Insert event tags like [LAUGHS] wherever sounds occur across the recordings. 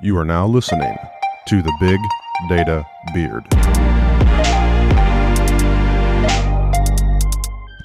You are now listening to the Big Data Beard.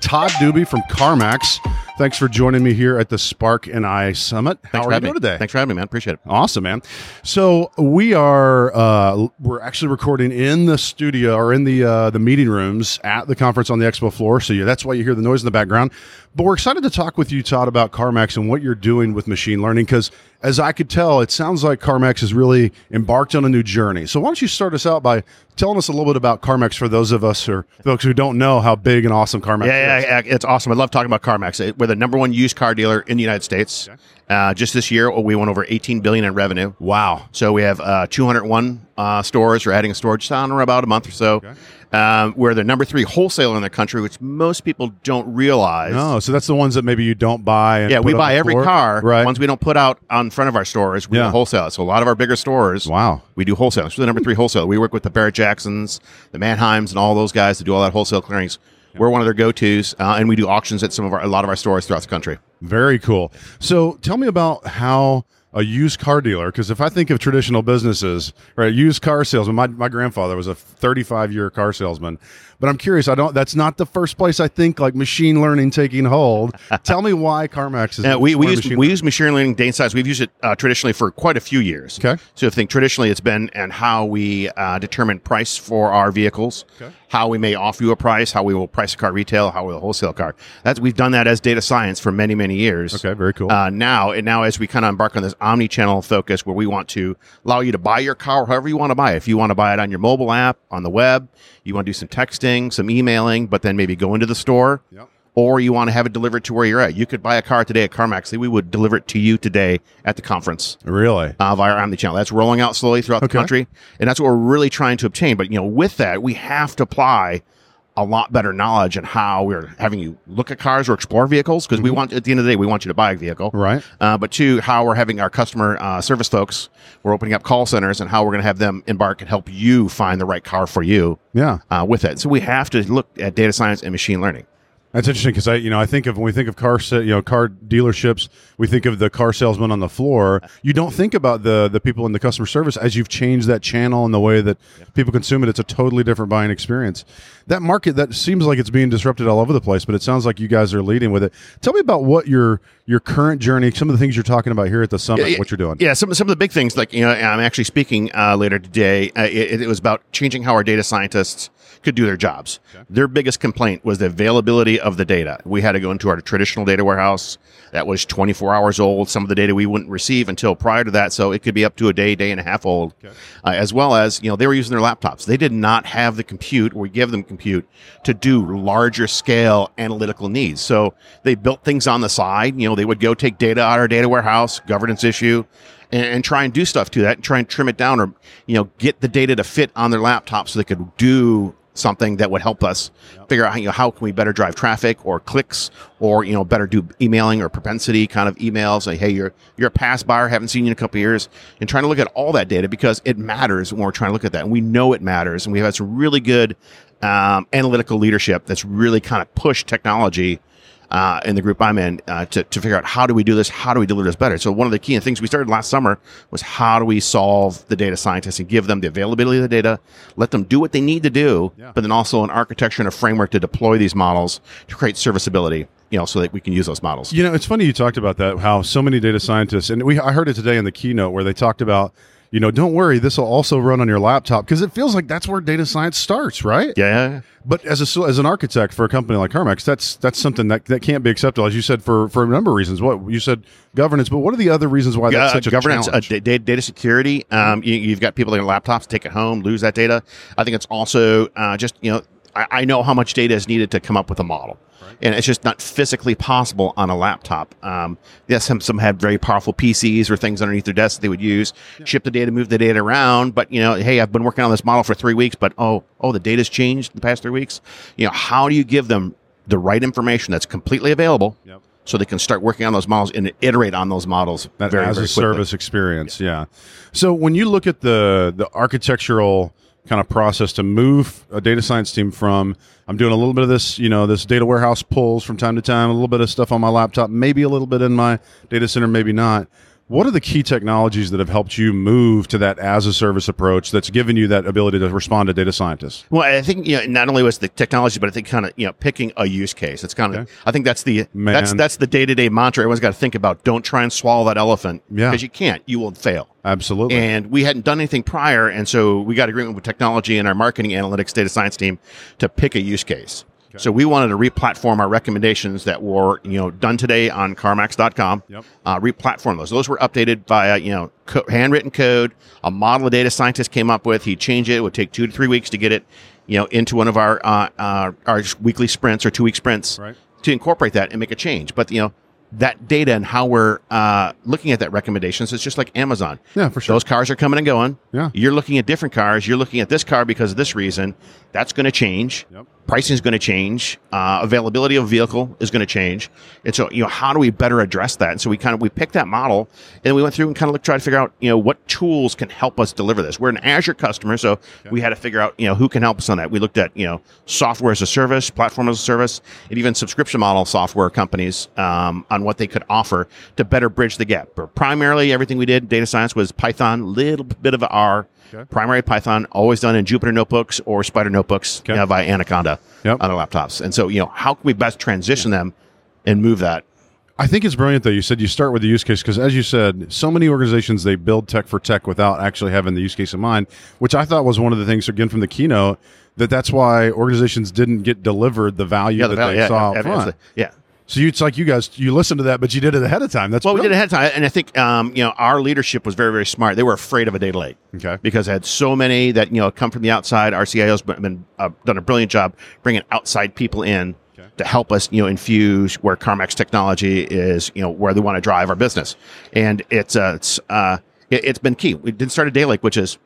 Todd Dube from CarMax. Thanks for joining me here at the Spark and AI Summit. How Thanks are for you having doing me. today? Thanks for having me, man. Appreciate it. Awesome, man. So we are uh, we're actually recording in the studio or in the uh, the meeting rooms at the conference on the expo floor. So you, that's why you hear the noise in the background. But we're excited to talk with you, Todd, about CarMax and what you're doing with machine learning. Because as I could tell, it sounds like CarMax has really embarked on a new journey. So why don't you start us out by telling us a little bit about CarMax for those of us or folks who don't know how big and awesome CarMax Yeah, is? yeah, yeah, it's awesome. I love talking about CarMax. We're the number one used car dealer in the United States. Uh, just this year, we went over 18 billion in revenue. Wow. So we have uh, 201 uh, stores. We're adding a storage or about a month or so. Um, we're the number three wholesaler in the country, which most people don't realize. No, so that's the ones that maybe you don't buy. And Yeah, we buy every floor? car. Right. Ones we don't put out on front of our stores, we Yeah. do wholesale. So a lot of our bigger stores, Wow. we do wholesale. So we're the number three wholesale. We work with the Barrett Jacksons, the Manheims, and all those guys to do all that wholesale clearings. We're one of their go-tos, uh, and we do auctions at some of our a lot of our stores throughout the country. Very cool. So tell me about how a used car dealer, because if I think of traditional businesses, right, used car salesman, my, my grandfather was a 35 year car salesman. But I'm curious, I don't, that's not the first place I think like machine learning taking hold. [LAUGHS] tell me why CarMax is. Uh, we we use machine we learning- use machine learning data science. We've used it uh, traditionally for quite a few years. Okay. So you think traditionally, it's been and how we uh, determine price for our vehicles, Okay. How we may offer you a price, how we will price a car retail, how we will wholesale a car. That's we've done that as data science for many many years. Okay, very cool. Uh, now and now as we kind of embark on this omni-channel focus where we want to allow you to buy your car however you want to buy it. If you want to buy it on your mobile app, on the web, you want to do some texting, some emailing, but then maybe go into the store Yep. Or you want to have it delivered to where you're at. You could buy a car today at CarMax. We would deliver it to you today at the conference Really? uh, via our Omnichannel. That's rolling out slowly throughout Okay. the country, and that's what we're really trying to obtain. But you know, with that, we have to apply a lot better knowledge on how we're having you look at cars or explore vehicles because we want at the end of the day we want you to buy a vehicle Mm-hmm. Right. uh, but two how we're having our customer uh, service folks we're opening up call centers and how we're going to have them embark and help you find the right car for you Yeah. uh, with it so we have to look at data science and machine learning That's interesting because I, you know, I think of when we think of car, you know, car dealerships, we think of the car salesman on the floor. You don't think about the the people in the customer service as you've changed that channel and the way that people consume it. It's a totally different buying experience. That market that seems like it's being disrupted all over the place, but it sounds like you guys are leading with it. Tell me about what your your current journey, some of the things you're talking about here at the summit, what you're doing. Yeah, some, some of the big things, like, you know, I'm actually speaking uh, later today. Uh, it, it was about changing how our data scientists could do their jobs. Their biggest complaint was the availability of the data. We had to go into our traditional data warehouse that was 24 hours old. Some of the data we wouldn't receive until prior to that, so it could be up to a day, day and a half old. Uh, as well as, you know, they were using their laptops. They did not have the compute, or we give them compute, to do larger scale analytical needs. So they built things on the side. You know, they would go take data out of our data warehouse, governance issue, and, and try and do stuff to that and try and trim it down or, you know, get the data to fit on their laptop so they could do something that would help us figure out, how you know, how can we better drive traffic or clicks or, you know, better do emailing or propensity kind of emails. Like, hey, you're, you're a past buyer, haven't seen you in a couple of years and trying to look at all that data because it matters when we're trying to look at that. And we know it matters. And we've had some really good, um, analytical leadership that's really kind of pushed technology uh, in the group I'm in uh, to, to figure out how do we do this? How do we deliver this better? So one of the key things we started last summer was how do we solve the data scientists and give them the availability of the data, let them do what they need to do, Yeah. but then also an architecture and a framework to deploy these models to create serviceability, you know, so that we can use those models. You know, it's funny you talked about that. How so many data scientists, and we I heard it today in the keynote where they talked about, you know, don't worry, this will also run on your laptop because it feels like that's where data science starts, right? Yeah. But as a as an architect for a company like CarMax, that's that's something that that can't be acceptable, as you said for for a number of reasons. What you said, governance, but what are the other reasons why that's Uh, such a governance, uh, challenge? da- da- data security. Um, you, you've got people on their laptops take it home, lose that data. I think it's also uh, just you know I, I know how much data is needed to come up with a model, and it's just not physically possible on a laptop. Um, yes, some some have very powerful PCs or things underneath their desk that they would use, ship the data, move the data around. But you know, hey, I've been working on this model for three weeks, but oh oh the data's changed in the past three weeks. You know, how do you give them the right information that's completely available? Yep. So they can start working on those models and iterate on those models that very, as very a quickly. service experience yeah so when you look at the the architectural kind of process to move a data science team from i'm doing a little bit of this you know this data warehouse pulls from time to time a little bit of stuff on my laptop maybe a little bit in my data center maybe not What are the key technologies that have helped you move to that as a service approach that's given you that ability to respond to data scientists? Well, I think you know, not only was the technology, but I think kind of you know picking a use case. It's kind of Okay. I think that's the Man. that's that's the day to day mantra. Everyone's got to think about. Don't try and swallow that elephant Yeah. because you can't. You will fail. Absolutely. And we hadn't done anything prior, and so we got agreement with technology and our marketing analytics data science team to pick a use case. So we wanted to re-platform our recommendations that were you know done today on CarMax.com. Yep. Uh, re-platform those. Those were updated via you know co- handwritten code. A model a data scientist came up with. He'd change it. It would take two to three weeks to get it you know into one of our uh, uh, our weekly sprints or two week sprints Right. to incorporate that and make a change. But you know that data and how we're uh, looking at that recommendations it's just like Amazon. Yeah, for sure. Those cars are coming and going. Yeah. You're looking at different cars. You're looking at this car because of this reason. That's going to change. Yep. Pricing is going to change. Uh, availability of vehicle is going to change. And so, you know, how do we better address that? And so we kind of we picked that model and we went through and kind of looked, try to figure out, you know, what tools can help us deliver this. We're an Azure customer, so we had to figure out, you know, who can help us on that. We looked at, you know, software as a service, platform as a service, and even subscription model software companies um, on what they could offer to better bridge the gap. But primarily, everything we did, data science, was Python, little bit of R. Okay. Primary Python, always done in Jupyter notebooks or Spyder notebooks Okay. you know, by Anaconda Yep. on our laptops. And so, you know, how can we best transition them and move that? I think it's brilliant though. You said you start with the use case because, as you said, so many organizations they build tech for tech without actually having the use case in mind, which I thought was one of the things again from the keynote that that's why organizations didn't get delivered the value Yeah, that value, they yeah, saw yeah, yeah. So you, it's like you guys you listened to that, but you did it ahead of time. That's Well, we did it ahead of time, and I think um, you know our leadership was very, very smart. They were afraid of a data lake Okay. because they had so many that you know come from the outside. Our CIO's been, been uh, done a brilliant job bringing outside people in Okay. to help us, you know, infuse where CarMax technology is, you know, where they want to drive our business, and it's uh, it's uh, it, it's been key. We didn't start a data lake, which is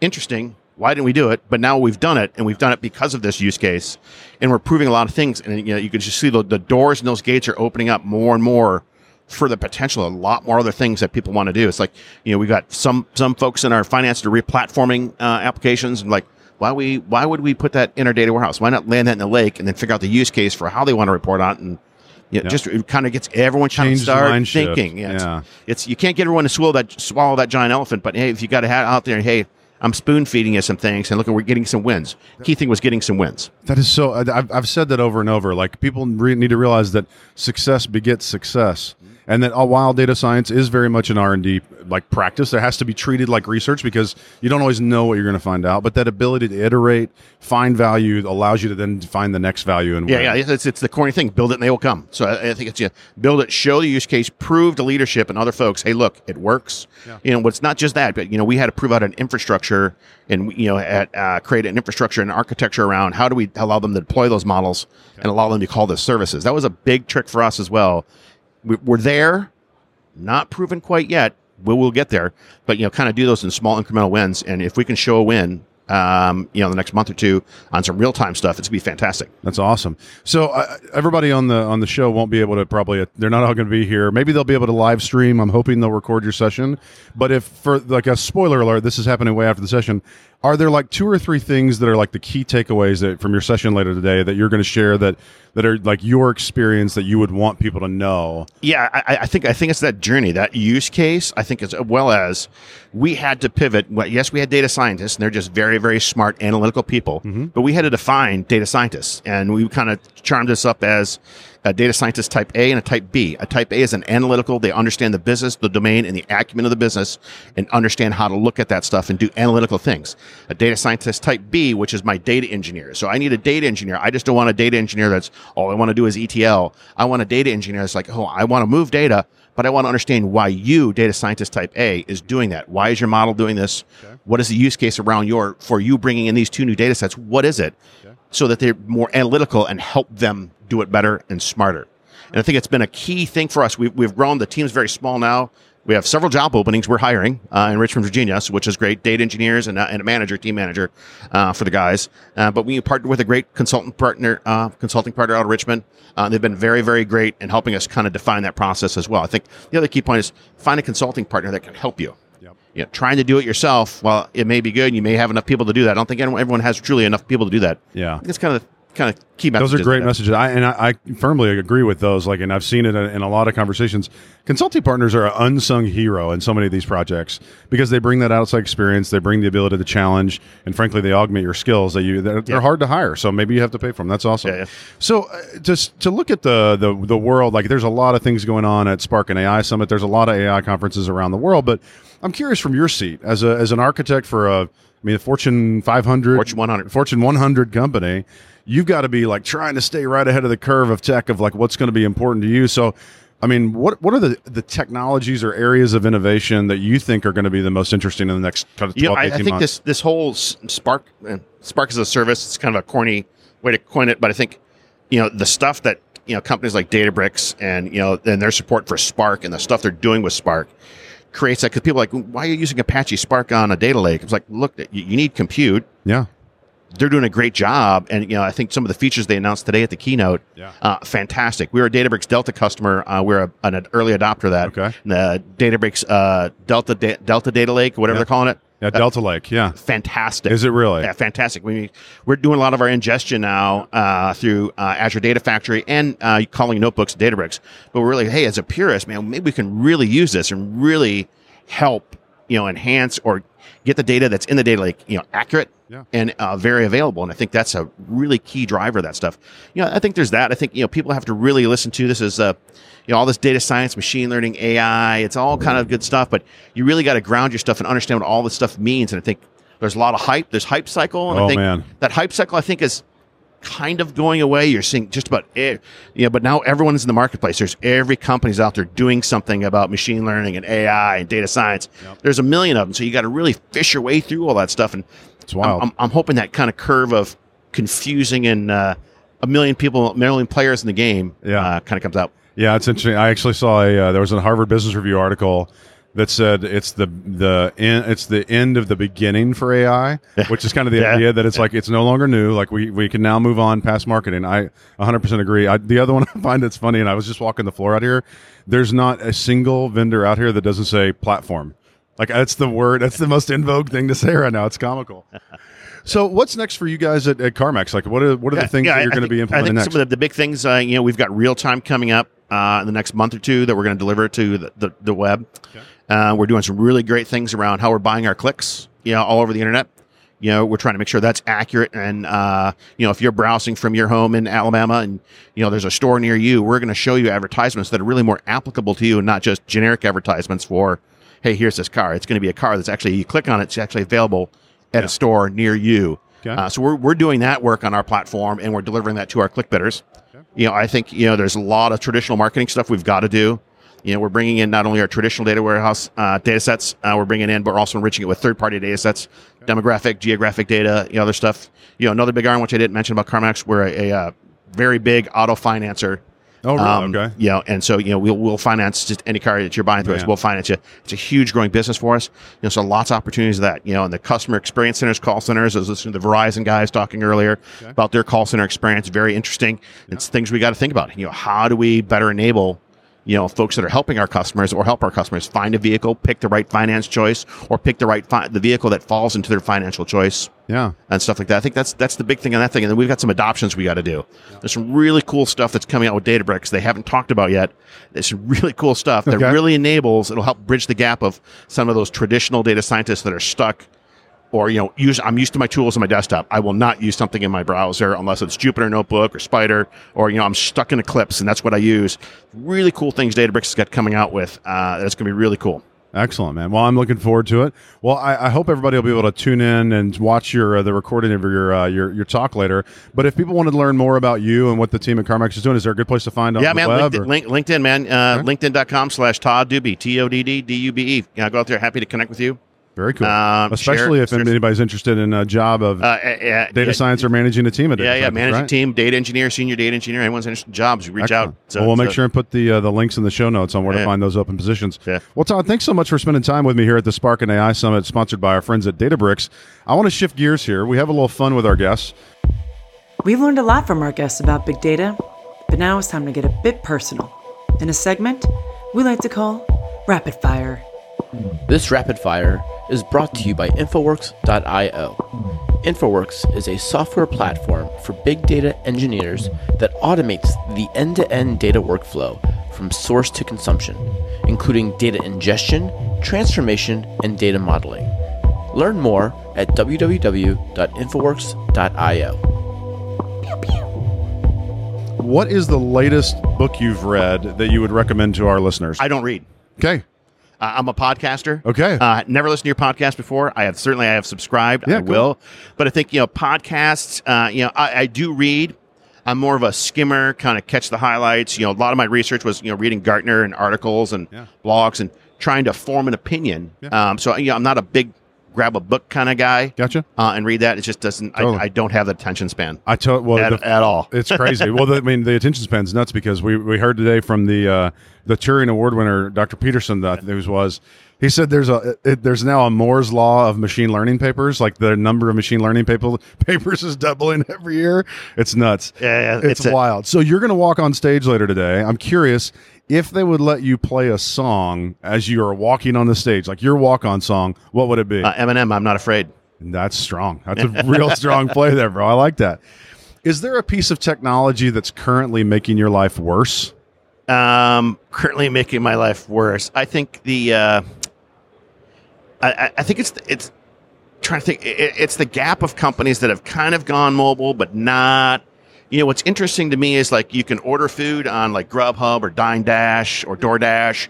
interesting. Why didn't we do it? But now we've done it, and we've done it because of this use case, and we're proving a lot of things. And you know, you can just see the, the doors and those gates are opening up more and more for the potential. A lot more other things that people want to do. It's like you know, we got some some folks in our finance to replatforming uh, applications, and like why we why would we put that in our data warehouse? Why not land that in the lake and then figure out the use case for how they want to report on it and. You know, Yeah. just it kind of gets everyone kind Change of start thinking. Yeah, it's- Yeah. it's you can't get everyone to swallow that swallow that giant elephant, but hey, if you got to have out there, hey, I'm spoon feeding you some things, and look, we're getting some wins. Key thing was getting some wins. That is so. I've, I've said that over and over. Like people re- need to realize that success begets success, and that uh, while data science is very much an R and D like practice, there has to be treated like research because you don't always know what you're going to find out. But that ability to iterate, find value, allows you to then find the next value. And Yeah, win. yeah, it's, it's the corny thing. Build it and they will come. So I, I think it's you build it, show the use case, prove to leadership and other folks, hey, look, it works. Yeah. You know, it's not just that, but you know, we had to prove out an infrastructure and you know, at uh, create an infrastructure and architecture around how do we allow them to deploy those models and allow them to call this services. That was a big trick for us as well. We, we're there, not proven quite yet. We will get there, but you know, kind of do those in small incremental wins. And if we can show a win, um, you know, the next month or two on some real time stuff, it's gonna be fantastic. That's awesome. So uh, everybody on the on the show won't be able to probably they're not all going to be here. Maybe they'll be able to live stream. I'm hoping they'll record your session. But if for like a spoiler alert, this is happening way after the session. Are there like two or three things that are like the key takeaways that from your session later today that you're going to share that that are like your experience that you would want people to know? Yeah, I, I think I think it's that journey, that use case. I think as well as we had to pivot. Well, yes, we had data scientists, and they're just very, very smart, analytical people. Mm-hmm. But we had to define data scientists, and we kind of charmed this up as a data scientist type A and a type B. A type A is an analytical; they understand the business, the domain, and the acumen of the business, and understand how to look at that stuff and do analytical things. A data scientist type B, which is my data engineer. So I need a data engineer. I just don't want a data engineer that's all I want to do is ETL. I want a data engineer that's like, oh, I want to move data, but I want to understand why you, data scientist type A, is doing that. Why is your model doing this? What is the use case around your for you bringing in these two new data sets? What is it? So that they're more analytical and help them do it better and smarter. And I think it's been a key thing for us. We've, we've grown. The team's very small now. We have several job openings we're hiring uh, in Richmond, Virginia, which is great. Data engineers and, uh, and a manager, team manager uh, for the guys. Uh, but we partnered with a great consultant partner, uh, consulting partner out of Richmond. Uh, they've been very, very great in helping us kind of define that process as well. I think the other key point is find a consulting partner that can help you. Yep. You know, trying to do it yourself, well, it may be good. You may have enough people to do that. I don't think anyone, everyone has truly enough people to do that. Yeah. I think it's kind of kind of key messages. Those are great messages. I, and I, I firmly agree with those. Like, and I've seen it in, in a lot of conversations. Consulting partners are an unsung hero in so many of these projects because they bring that outside experience. They bring the ability to challenge, and frankly, they augment your skills. That you they're, they're hard to hire, so maybe you have to pay for them. That's awesome. Yeah, yeah. So, uh, just to look at the, the the world, like there's a lot of things going on at Spark and AI Summit. There's a lot of AI conferences around the world, but I'm curious from your seat as a as an architect for a, I mean, a Fortune 500, Fortune 100. Fortune 100 company, you've got to be like trying to stay right ahead of the curve of tech of like what's going to be important to you. So, I mean, what what are the the technologies or areas of innovation that you think are going to be the most interesting in the next kind of 12 You know, I, 18 I think months? this this whole Spark uh, Spark as a service. It's kind of a corny way to coin it, but I think you know the stuff that you know companies like Databricks and you know and their support for Spark and the stuff they're doing with Spark creates that because people are like why are you using Apache Spark on a data lake? It's like look, you, you need compute. yeah. They're doing a great job, and you know I think some of the features they announced today at the keynote, Yeah. uh, fantastic. We were a Databricks Delta customer. Uh, we're a, an early adopter of that. Okay. The Databricks uh, Delta da- Delta Data Lake, whatever Yeah. they're calling it. Yeah, Delta Lake. Yeah. Fantastic. Is it really? Yeah, fantastic. We we're doing a lot of our ingestion now uh, through uh, Azure Data Factory and uh, calling notebooks Databricks. But we're really, hey, as a purist, man, maybe we can really use this and really help, you know, enhance or get the data that's in the data lake, you know, accurate Yeah. and uh, very available. And I think that's a really key driver of that stuff. You know, I think there's that. I think you know people have to really listen to this as uh, you know all this data science, machine learning, AI. It's all kind of good stuff, but you really got to ground your stuff and understand what all this stuff means. And I think there's a lot of hype. There's hype cycle, and Oh, I think man. that hype cycle I think is kind of going away. You're seeing just about it, you know, but now everyone's in the marketplace. There's every company's out there doing something about machine learning and AI and data science. Yep. There's a million of them, so you got to really fish your way through all that stuff. And It's wild. I'm, I'm, I'm hoping that kind of curve of confusing and uh, a million people, a million players in the game, Yeah. uh, kind of comes out. Yeah, it's interesting. I actually saw a uh, there was a Harvard Business Review article that said it's the the end, it's the end of the beginning for AI, [LAUGHS] which is kind of the Yeah. idea that it's like it's no longer new. Like we, we can now move on past marketing. I 100% agree. I, the other one [LAUGHS] I find that's funny, and I was just walking the floor out here. There's not a single vendor out here that doesn't say platform. Like that's the word. That's the most in vogue thing to say right now. It's comical. [LAUGHS] So what's next for you guys at, at CarMax? Like what are what are the things that you're going to be implementing I think next? some of the, the big things, uh, you know, we've got real time coming up uh, in the next month or two that we're going to deliver to the, the, the web. Uh, we're doing some really great things around how we're buying our clicks, you know, all over the internet. You know, we're trying to make sure that's accurate. And, uh, you know, if you're browsing from your home in Alabama and, you know, there's a store near you, we're going to show you advertisements that are really more applicable to you and not just generic advertisements for, hey, here's this car. It's going to be a car that's actually, you click on it, it's actually available at Yeah. a store near you. Okay. Uh, so we're, we're doing that work on our platform and we're delivering that to our click bidders. You know, I think, you know, there's a lot of traditional marketing stuff we've got to do. You know, we're bringing in not only our traditional data warehouse uh, data sets, uh, we're bringing in, but we're also enriching it with third party data sets, demographic, geographic data, you know, other stuff. You know, another big iron, which I didn't mention about CarMax, we're a, a, uh very big auto financer. oh, really? Um, okay. You know, and so you know we'll we'll finance just any car that you're buying through us. We'll finance you. It's a huge growing business for us. You know, so lots of opportunities of that. You know, and the customer experience centers, call centers. I was listening to the Verizon guys talking earlier about their call center experience. Very interesting. It's things we got to think about. You know, how do we better enable you know, folks that are helping our customers or help our customers find a vehicle, pick the right finance choice, or pick the right fi- the vehicle that falls into their financial choice Yeah. and stuff like that. I think that's that's the big thing on that thing. And then we've got some adoptions we got to do. There's some really cool stuff that's coming out with Databricks they haven't talked about yet. There's some really cool stuff that really enables. It'll help bridge the gap of some of those traditional data scientists that are stuck. Or you know, use I'm used to my tools on my desktop. I will not use something in my browser unless it's Jupyter Notebook or Spyder, or you know, I'm stuck in Eclipse and that's what I use. Really cool things Databricks has got coming out with. Uh, that's going to be really cool. Excellent, man. Well, I'm looking forward to it. Well, I, I hope everybody will be able to tune in and watch your uh, the recording of your uh, your your talk later. But if people wanted to learn more about you and what the team at CarMax is doing, is there a good place to find on yeah, man. LinkedIn, link, LinkedIn, man. Uh, LinkedIn.com slash Todd Dube, T O D D D U B E. Yeah, go out there. Happy to connect with you. Very cool. Um, Especially share- if share- anybody's interested in a job of Uh, uh, data yeah, science or managing a team of data Yeah, yeah. scientists, Manage right? team, data engineer, senior data engineer. Anyone's interested in jobs, reach Excellent. out. So- well, we'll make sure and put the uh, the links in the show notes on where to find those open positions. Yeah. Well, Todd, thanks so much for spending time with me here at the Spark and AI Summit, sponsored by our friends at Databricks. I want to shift gears here. We have a little fun with our guests. We've learned a lot from our guests about big data, but now it's time to get a bit personal. In a segment we like to call Rapid Fire. This rapid fire is brought to you by Infoworks.io. InfoWorks is a software platform for big data engineers that automates the end to end data workflow from source to consumption, including data ingestion, transformation, and data modeling. Learn more at www.infoworks.io. What is the latest book you've read that you would recommend to our listeners? I don't read. Okay. Uh, I'm a podcaster. Okay. Uh, never listened to your podcast before. I have certainly I have subscribed. Yeah, I cool. will. But I think you know podcasts. Uh, you know I, I do read. I'm more of a skimmer, kind of catch the highlights. You know, a lot of my research was you know reading Gartner and articles and Yeah. blogs and trying to form an opinion. Yeah. Um, so you know, I'm not a big grab a book kind of guy Gotcha. uh, and read that. It just doesn't. Totally. I, I don't have the attention span I tell well at, the- at all. [LAUGHS] It's crazy. well, the, I mean, the attention span's nuts because we, we heard today from the uh, the Turing Award winner, Dr. Patterson, that news was. He said there's a it, there's now a Moore's law of machine learning papers. Like the number of machine learning paper, papers is doubling [LAUGHS] every year. It's nuts. Yeah, yeah, it's, it's a- wild. So you're going to walk on stage later today. I'm curious if they would let you play a song as you are walking on the stage, like your walk on song. What would it be? Uh, Eminem, I'm not afraid. That's strong. That's a [LAUGHS] real strong play there, bro. I like that. Is there a piece of technology that's currently making your life worse? um, currently making my life worse. I think the uh, I, I- think it's it's trying to think. It, it's the gap of companies that have kind of gone mobile, but not. You know what's interesting to me is like you can order food on like Grubhub or Dine Dash or DoorDash,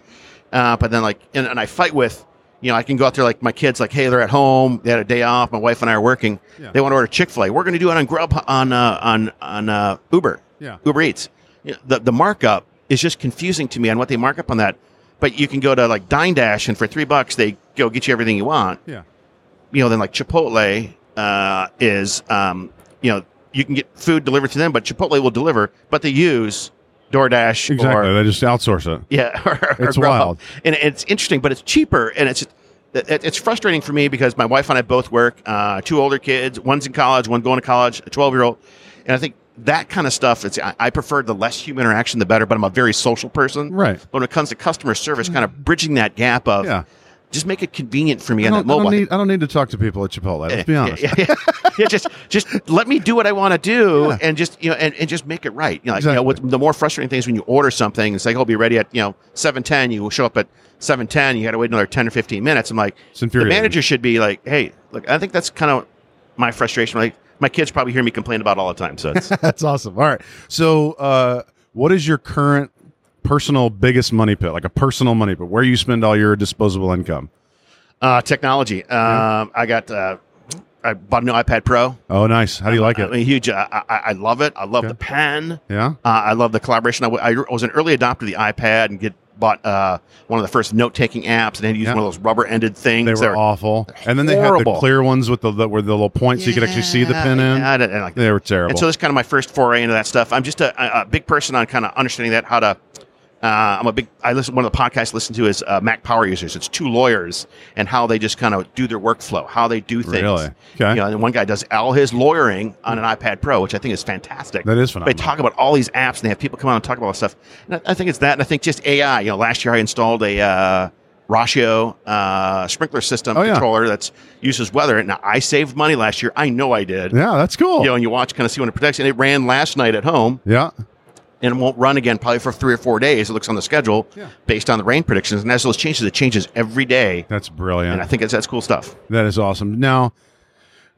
uh, but then like and, and I fight with. You know, I can go out there like my kids, like, hey, they're at home, they had a day off. My wife and I are working. Yeah. They want to order Chick Fil A. We're going to do it on Grub on uh, on on uh, Uber. Yeah. Uber Eats. You know, the the markup is just confusing to me on what they mark up on that. But you can go to like Dine Dash and for three bucks they go get you everything you want. Yeah. You know, then like Chipotle uh, is um, you know you can get food delivered to them, but Chipotle will deliver, but they use DoorDash Exactly. or they just outsource it. yeah, or, [LAUGHS] or It's Grubhub. wild. and it's interesting, but it's cheaper, and it's it's frustrating for me because my wife and I both work. Uh, two older kids, one's in college, one going to college, a twelve year old, and I think that kind of stuff. It's I, I prefer the less human interaction, the better. But I'm a very social person, Right. But when it comes to customer service, kind of bridging that gap of Yeah. Just make it convenient for me I on don't, I mobile. don't need I don't need to talk to people at Chipotle. Let's be honest. Yeah, yeah, [LAUGHS] yeah, just just let me do what I want to do, Yeah. and just you know, and, and just make it right. You know, like, Exactly. you know, what, the more frustrating thing is when you order something, it's like, "Oh, be ready at you know seven ten. You will show up at seven ten. You got to wait another ten or fifteen minutes." I'm like, the manager should be like, "Hey, look, I think that's kind of my frustration. Like, my kids probably hear me complain about it all the time, so it's [LAUGHS] That's awesome. All right. So, uh, what is your current personal biggest money pit? Like a personal money pit, where you spend all your disposable income? uh, technology. Um, I got. Uh, I bought a new iPad Pro. Oh, nice. How do you like I'm it? a huge. I, I, I love it. I love Okay. the pen. Yeah. Uh, I love the collaboration. I, w- I was an early adopter of the iPad and get bought uh, one of the first note taking apps and had to use Yeah. one of those rubber ended things. They were They're- awful. And then they had the clear ones with the, the where the little points so you could actually see the Yeah, pin in. yeah, I didn't like that. They were terrible. And so this is kind of my first foray into that stuff. I'm just a, a big person on kind of understanding that how to. Uh, I'm a big. I listen. One of the podcasts I listen to is uh, Mac Power Users. It's two lawyers and how they just kind of do their workflow, how they do things. Really? Okay. You know, and one guy does all his lawyering on an iPad Pro, which I think is fantastic. That is They talk about all these apps and they have people come on and talk about all this stuff. And I, I think it's that, and I think just AI. You know, last year I installed a uh, Rachio uh, sprinkler system Oh, yeah. controller that's uses weather. Now I saved money last year. I know I did yeah, that's cool. you know, and you watch kind of see when it protects. And it ran last night at home, yeah. And it won't run again probably for three or four days. It looks on the schedule Yeah. based on the rain predictions, and as those changes, it changes every day. That's brilliant. And I think it's that's cool stuff. That is awesome. Now,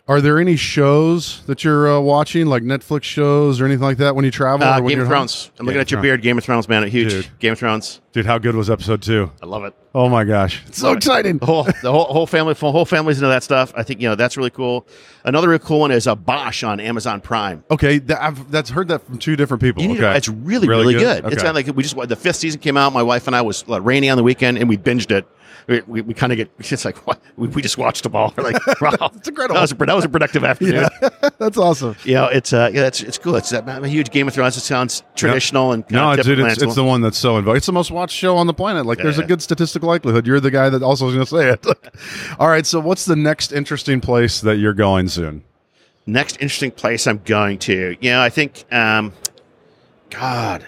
are there any shows that you're uh, watching, like Netflix shows or anything like that, when you travel? Uh, or when Game you're of at home? Thrones. I'm Game looking at your Thrones. beard. Game of Thrones, man. A huge Dude. Game of Thrones. dude. How good was episode two? I love it. Oh my gosh, it's so exciting! The whole the whole, whole family the whole family's into that stuff. I think you know that's really cool. Another really cool one is a Bosch on Amazon Prime. Okay, that, I've that's heard that from two different people. You okay, to- it's really, really, good. It's Okay. not like we just the fifth season came out. My wife and I was uh, rainy on the weekend, and we binged it. We, we, we kind of get it's like what we, we just watched them all. We're like, [LAUGHS] wow, it's incredible. That was a, that was a productive [LAUGHS] afternoon. [LAUGHS] that's awesome. You know, it's uh, yeah, it's it's cool. It's I'm a huge Game of Thrones. It sounds traditional and No, dude, it's, it's the one that's so involved. It's the most watched show on the planet. Like, there's a good statistical likelihood you're the guy that also is going to say it. All right, so what's the next interesting place that you're going soon? next interesting place I'm going to. You know, I think, um, God,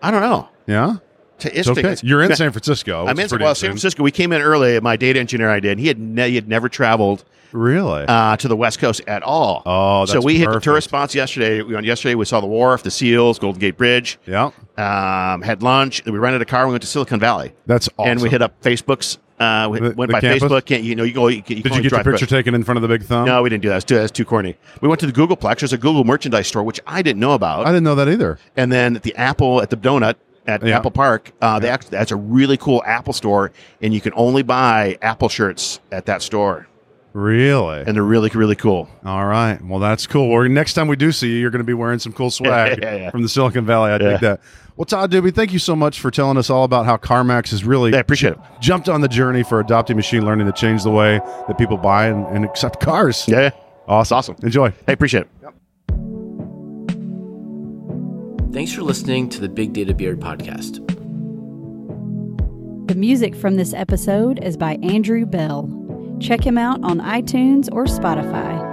I don't know. Yeah, It's it's interesting. okay. It's- You're in San Francisco. I'm in well, San. Francisco. We came in early. My data engineer I did. He had ne- he had never traveled Really? uh, to the West Coast at all. Oh, so we hit the perfect. tourist spots yesterday. We went yesterday. We saw the wharf, the seals, Golden Gate Bridge. yeah. Um, had lunch. We rented a car. We went to Silicon Valley. That's awesome. And we hit up Facebook's. Uh, we The- went the by campus? Facebook. Can't you know? You go. You, can- you Did can you only get drive picture taken in front of the big thumb? No, we didn't do that. That's too, that's too corny. We went to the Googleplex. There's a Google merchandise store, which I didn't know about. I didn't know that either. and then at the Apple at the Donut at Yeah. Apple Park, uh, they act, that's a really cool Apple store, and you can only buy Apple shirts at that store, Really? and they're really really cool. All right. Well, that's cool. Well, next time we do see you, you're going to be wearing some cool [LAUGHS] swag Yeah, yeah. from the Silicon Valley. I Yeah. dig that. Well, Todd Dube, thank you so much for telling us all about how CarMax has really I appreciate it. jumped on the journey for adopting machine learning to change the way that people buy and, and accept cars. Yeah, Awesome. awesome. Enjoy. Hey, appreciate it. Thanks for listening to the Big Data Beard podcast. The music from this episode is by Andrew Bell. Check him out on iTunes or Spotify.